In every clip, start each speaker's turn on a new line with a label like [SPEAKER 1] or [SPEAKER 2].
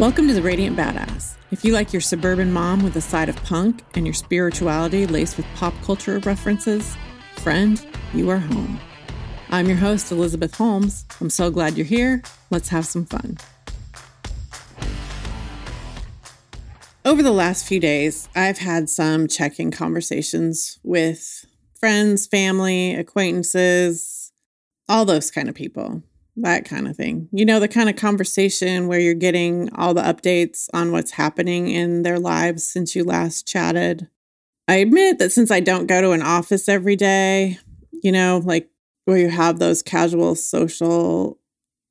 [SPEAKER 1] Welcome to the Radiant Badass. If you like your suburban mom with a side of punk and your spirituality laced with pop culture references, friend, you are home. I'm your host, Elizabeth Holmes. I'm so glad you're here. Let's have some fun. Over the last few days, I've had some check in conversations with friends, family, acquaintances, all those kind of people that kind of thing. You know, the kind of conversation where you're getting all the updates on what's happening in their lives since you last chatted. I admit that since I don't go to an office every day, you know, like where you have those casual social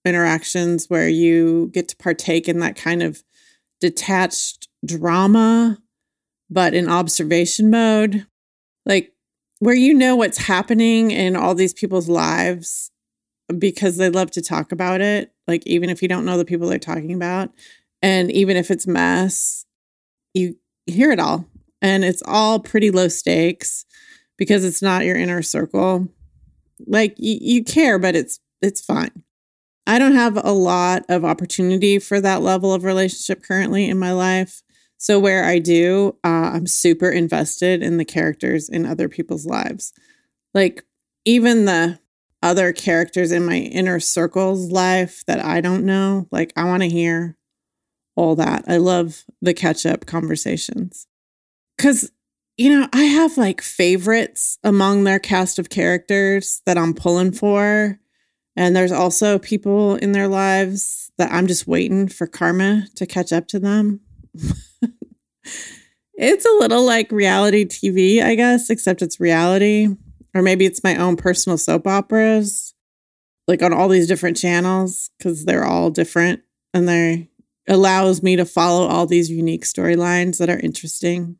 [SPEAKER 1] interactions where you get to partake in that kind of detached drama, but in observation mode, like where you know what's happening in all these people's lives because they love to talk about it. Like, even if you don't know the people they're talking about, and even if it's mess, you hear it all. And it's all pretty low stakes because it's not your inner circle. Like, you, you care, but it's it's fine. I don't have a lot of opportunity for that level of relationship currently in my life. So, where I do, uh, I'm super invested in the characters in other people's lives. Like, even the other characters in my inner circle's life that I don't know. Like, I want to hear all that. I love the catch up conversations. Because, you know, I have like favorites among their cast of characters that I'm pulling for. And there's also people in their lives that I'm just waiting for karma to catch up to them. it's a little like reality TV, I guess, except it's reality or maybe it's my own personal soap operas, like on all these different channels, because they're all different and they allows me to follow all these unique storylines that are interesting.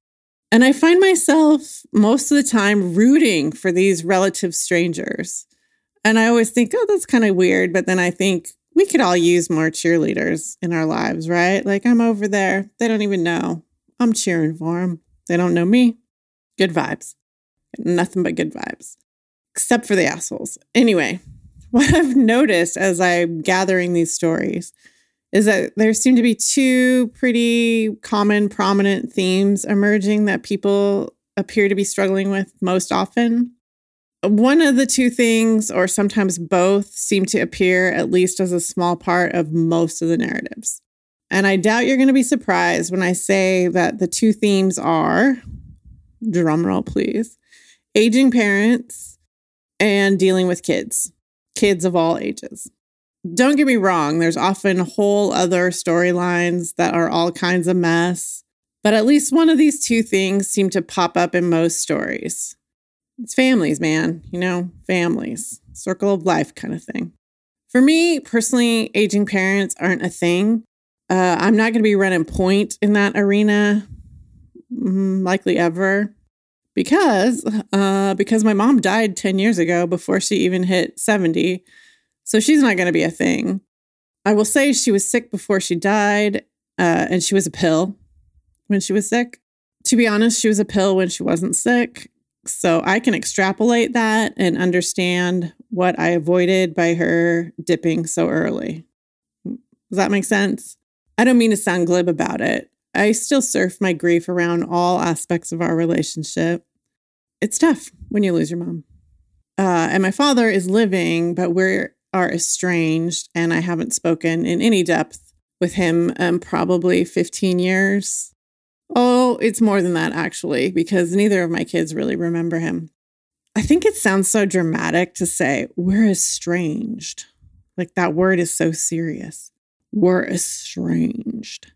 [SPEAKER 1] And I find myself most of the time rooting for these relative strangers. And I always think, oh, that's kind of weird. But then I think we could all use more cheerleaders in our lives, right? Like I'm over there. They don't even know. I'm cheering for them. They don't know me. Good vibes. Nothing but good vibes, except for the assholes. Anyway, what I've noticed as I'm gathering these stories is that there seem to be two pretty common, prominent themes emerging that people appear to be struggling with most often. One of the two things, or sometimes both, seem to appear at least as a small part of most of the narratives. And I doubt you're going to be surprised when I say that the two themes are drumroll, please aging parents and dealing with kids, kids of all ages. Don't get me wrong, there's often whole other storylines that are all kinds of mess, but at least one of these two things seem to pop up in most stories. It's families, man, you know, families, circle of life kind of thing. For me personally, aging parents aren't a thing. Uh, I'm not going to be running point in that arena, mm, likely ever because uh, because my mom died 10 years ago before she even hit 70 so she's not going to be a thing. I will say she was sick before she died uh, and she was a pill when she was sick. To be honest she was a pill when she wasn't sick so i can extrapolate that and understand what i avoided by her dipping so early. Does that make sense i don't mean to sound glib about it I still surf my grief around all aspects of our relationship. It's tough when you lose your mom. Uh, and my father is living, but we are estranged, and I haven't spoken in any depth with him probably 15 years. Oh, it's more than that, actually, because neither of my kids really remember him. I think it sounds so dramatic to say we're estranged. Like that word is so serious. We're estranged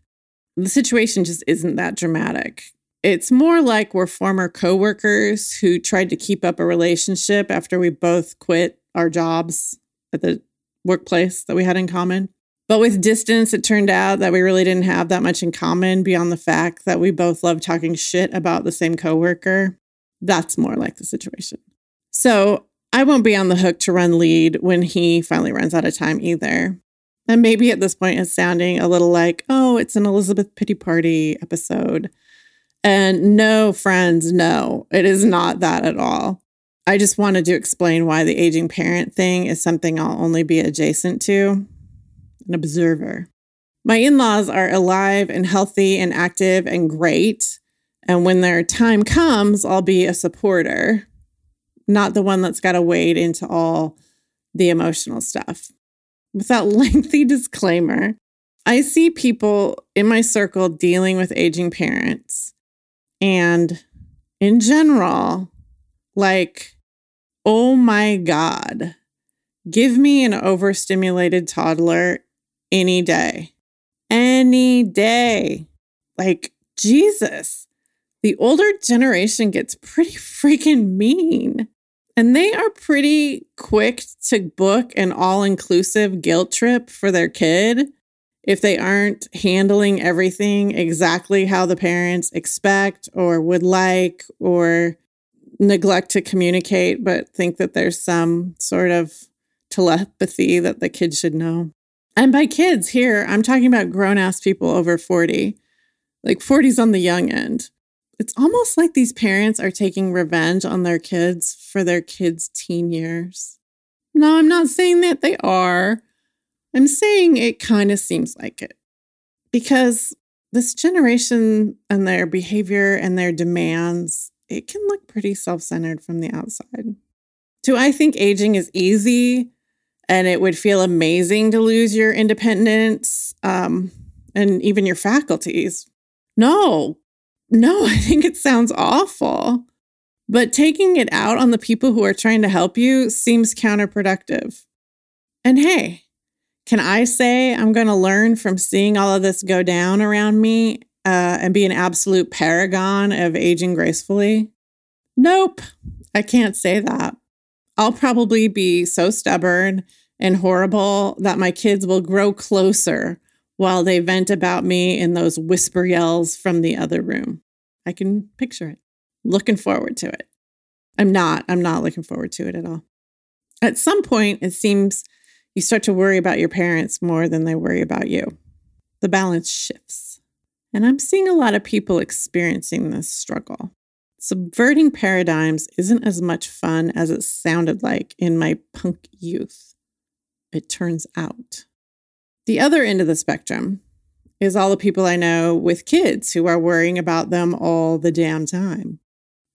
[SPEAKER 1] the situation just isn't that dramatic. It's more like we're former coworkers who tried to keep up a relationship after we both quit our jobs at the workplace that we had in common. But with distance, it turned out that we really didn't have that much in common beyond the fact that we both love talking shit about the same coworker. That's more like the situation. So I won't be on the hook to run lead when he finally runs out of time either. And maybe at this point it's sounding a little like, oh, it's an Elizabeth Pity Party episode. And no, friends, no, it is not that at all. I just wanted to explain why the aging parent thing is something I'll only be adjacent to, an observer. My in laws are alive and healthy and active and great. And when their time comes, I'll be a supporter, not the one that's got to wade into all the emotional stuff. With that lengthy disclaimer, I see people in my circle dealing with aging parents. And in general, like, oh my God, give me an overstimulated toddler any day. Any day. Like, Jesus, the older generation gets pretty freaking mean. And they are pretty quick to book an all inclusive guilt trip for their kid if they aren't handling everything exactly how the parents expect or would like or neglect to communicate, but think that there's some sort of telepathy that the kid should know. And by kids here, I'm talking about grown ass people over 40, like 40's on the young end. It's almost like these parents are taking revenge on their kids for their kids' teen years. No, I'm not saying that they are. I'm saying it kind of seems like it because this generation and their behavior and their demands, it can look pretty self centered from the outside. Do I think aging is easy and it would feel amazing to lose your independence um, and even your faculties? No, no, I think it sounds awful. But taking it out on the people who are trying to help you seems counterproductive. And hey, can I say I'm going to learn from seeing all of this go down around me uh, and be an absolute paragon of aging gracefully? Nope, I can't say that. I'll probably be so stubborn and horrible that my kids will grow closer while they vent about me in those whisper yells from the other room. I can picture it. Looking forward to it. I'm not. I'm not looking forward to it at all. At some point, it seems you start to worry about your parents more than they worry about you. The balance shifts. And I'm seeing a lot of people experiencing this struggle. Subverting paradigms isn't as much fun as it sounded like in my punk youth. It turns out. The other end of the spectrum is all the people I know with kids who are worrying about them all the damn time.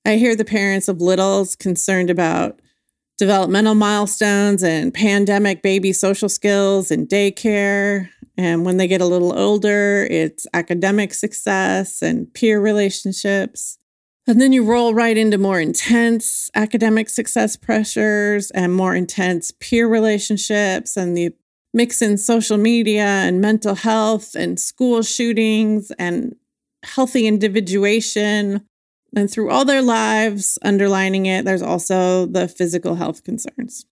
[SPEAKER 1] I hear the parents of littles concerned about developmental milestones and pandemic baby social skills and daycare. And when they get a little older, it's academic success and peer relationships. And then you roll right into more intense academic success pressures and more intense peer relationships and the mix in social media and mental health and school shootings and healthy individuation and through all their lives, underlining it, there's also the physical health concerns.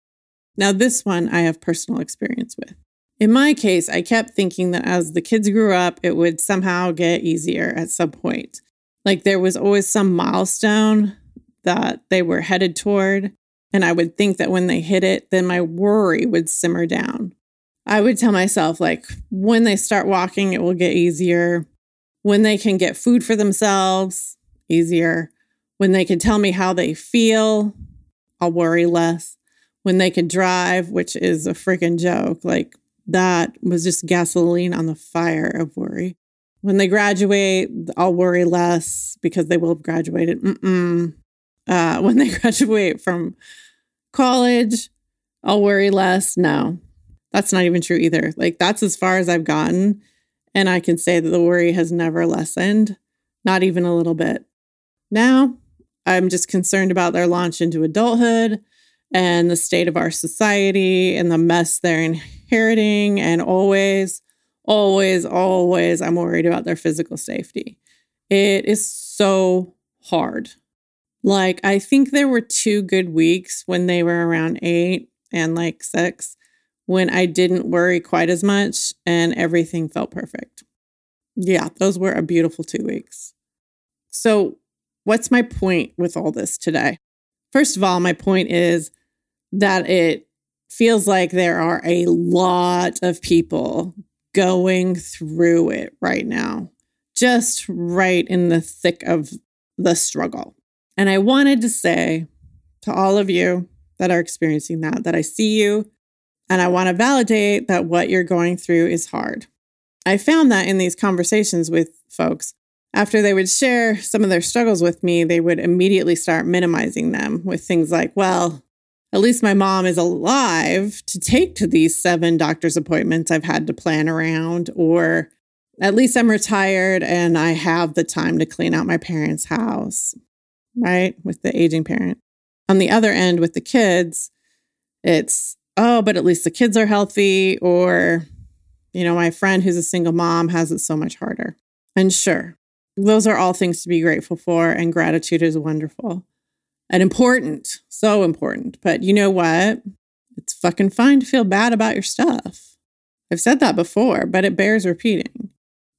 [SPEAKER 1] Now, this one I have personal experience with. In my case, I kept thinking that as the kids grew up, it would somehow get easier at some point. Like there was always some milestone that they were headed toward. And I would think that when they hit it, then my worry would simmer down. I would tell myself, like, when they start walking, it will get easier. When they can get food for themselves, easier. When they can tell me how they feel, I'll worry less. When they can drive, which is a freaking joke, like that was just gasoline on the fire of worry. When they graduate, I'll worry less because they will have graduated. Mm-mm. Uh, when they graduate from college, I'll worry less. No, that's not even true either. Like, that's as far as I've gotten. And I can say that the worry has never lessened, not even a little bit. Now, I'm just concerned about their launch into adulthood and the state of our society and the mess they're inheriting. And always, always, always, I'm worried about their physical safety. It is so hard. Like, I think there were two good weeks when they were around eight and like six when I didn't worry quite as much and everything felt perfect. Yeah, those were a beautiful two weeks. So, What's my point with all this today? First of all, my point is that it feels like there are a lot of people going through it right now, just right in the thick of the struggle. And I wanted to say to all of you that are experiencing that, that I see you and I want to validate that what you're going through is hard. I found that in these conversations with folks, after they would share some of their struggles with me, they would immediately start minimizing them with things like, well, at least my mom is alive to take to these seven doctor's appointments I've had to plan around, or at least I'm retired and I have the time to clean out my parents' house, right? With the aging parent. On the other end, with the kids, it's, oh, but at least the kids are healthy, or, you know, my friend who's a single mom has it so much harder. And sure, those are all things to be grateful for, and gratitude is wonderful and important, so important. But you know what? It's fucking fine to feel bad about your stuff. I've said that before, but it bears repeating.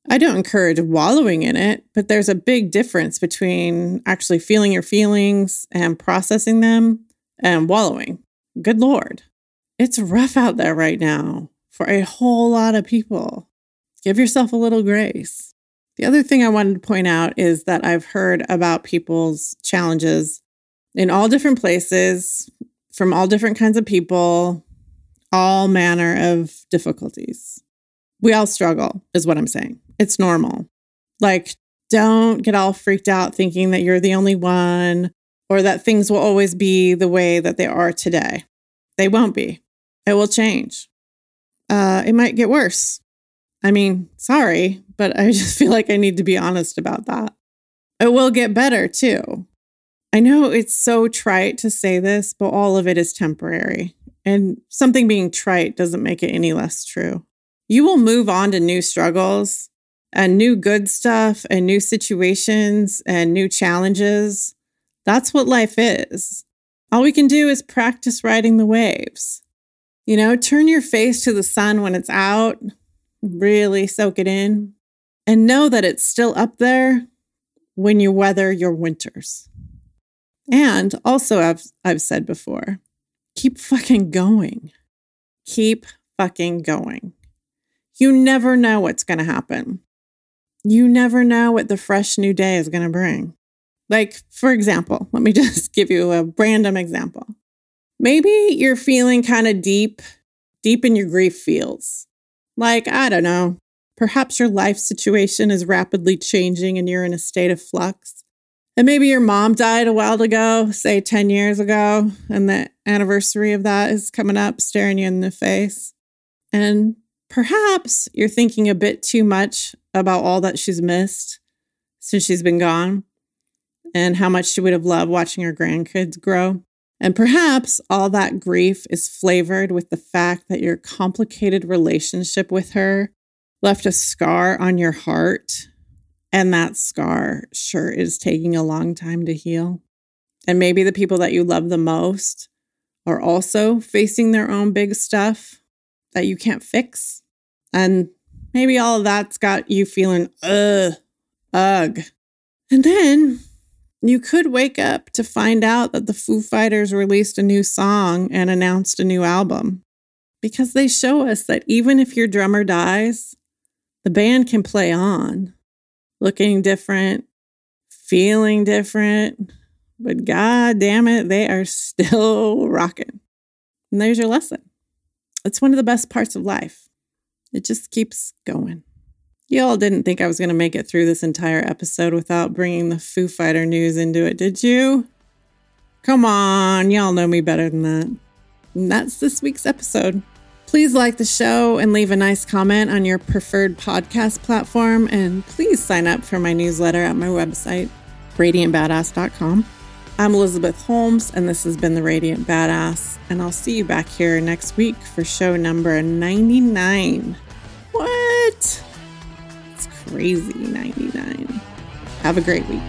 [SPEAKER 1] I don't encourage wallowing in it, but there's a big difference between actually feeling your feelings and processing them and wallowing. Good Lord. It's rough out there right now for a whole lot of people. Give yourself a little grace. The other thing I wanted to point out is that I've heard about people's challenges in all different places, from all different kinds of people, all manner of difficulties. We all struggle, is what I'm saying. It's normal. Like, don't get all freaked out thinking that you're the only one or that things will always be the way that they are today. They won't be. It will change. Uh, it might get worse. I mean, sorry, but I just feel like I need to be honest about that. It will get better too. I know it's so trite to say this, but all of it is temporary. And something being trite doesn't make it any less true. You will move on to new struggles and new good stuff and new situations and new challenges. That's what life is. All we can do is practice riding the waves. You know, turn your face to the sun when it's out, really soak it in, and know that it's still up there when you weather your winters. And also, I've, I've said before, keep fucking going. Keep fucking going. You never know what's going to happen you never know what the fresh new day is going to bring. Like, for example, let me just give you a random example. Maybe you're feeling kind of deep, deep in your grief feels. Like, I don't know, perhaps your life situation is rapidly changing and you're in a state of flux. And maybe your mom died a while ago, say 10 years ago, and the anniversary of that is coming up, staring you in the face. And perhaps you're thinking a bit too much about all that she's missed since she's been gone and how much she would have loved watching her grandkids grow. And perhaps all that grief is flavored with the fact that your complicated relationship with her left a scar on your heart. And that scar sure is taking a long time to heal. And maybe the people that you love the most are also facing their own big stuff that you can't fix. And maybe all of that's got you feeling, ugh, ugh. And then you could wake up to find out that the Foo Fighters released a new song and announced a new album. Because they show us that even if your drummer dies, the band can play on, looking different, feeling different, but god damn it, they are still rocking. And there's your lesson. It's one of the best parts of life. It just keeps going. Y'all didn't think I was going to make it through this entire episode without bringing the Foo Fighter news into it, did you? Come on, y'all know me better than that. And that's this week's episode. Please like the show and leave a nice comment on your preferred podcast platform. And please sign up for my newsletter at my website, radiantbadass.com. I'm Elizabeth Holmes, and this has been The Radiant Badass. And I'll see you back here next week for show number 99. What? Crazy, 99. Have a great week.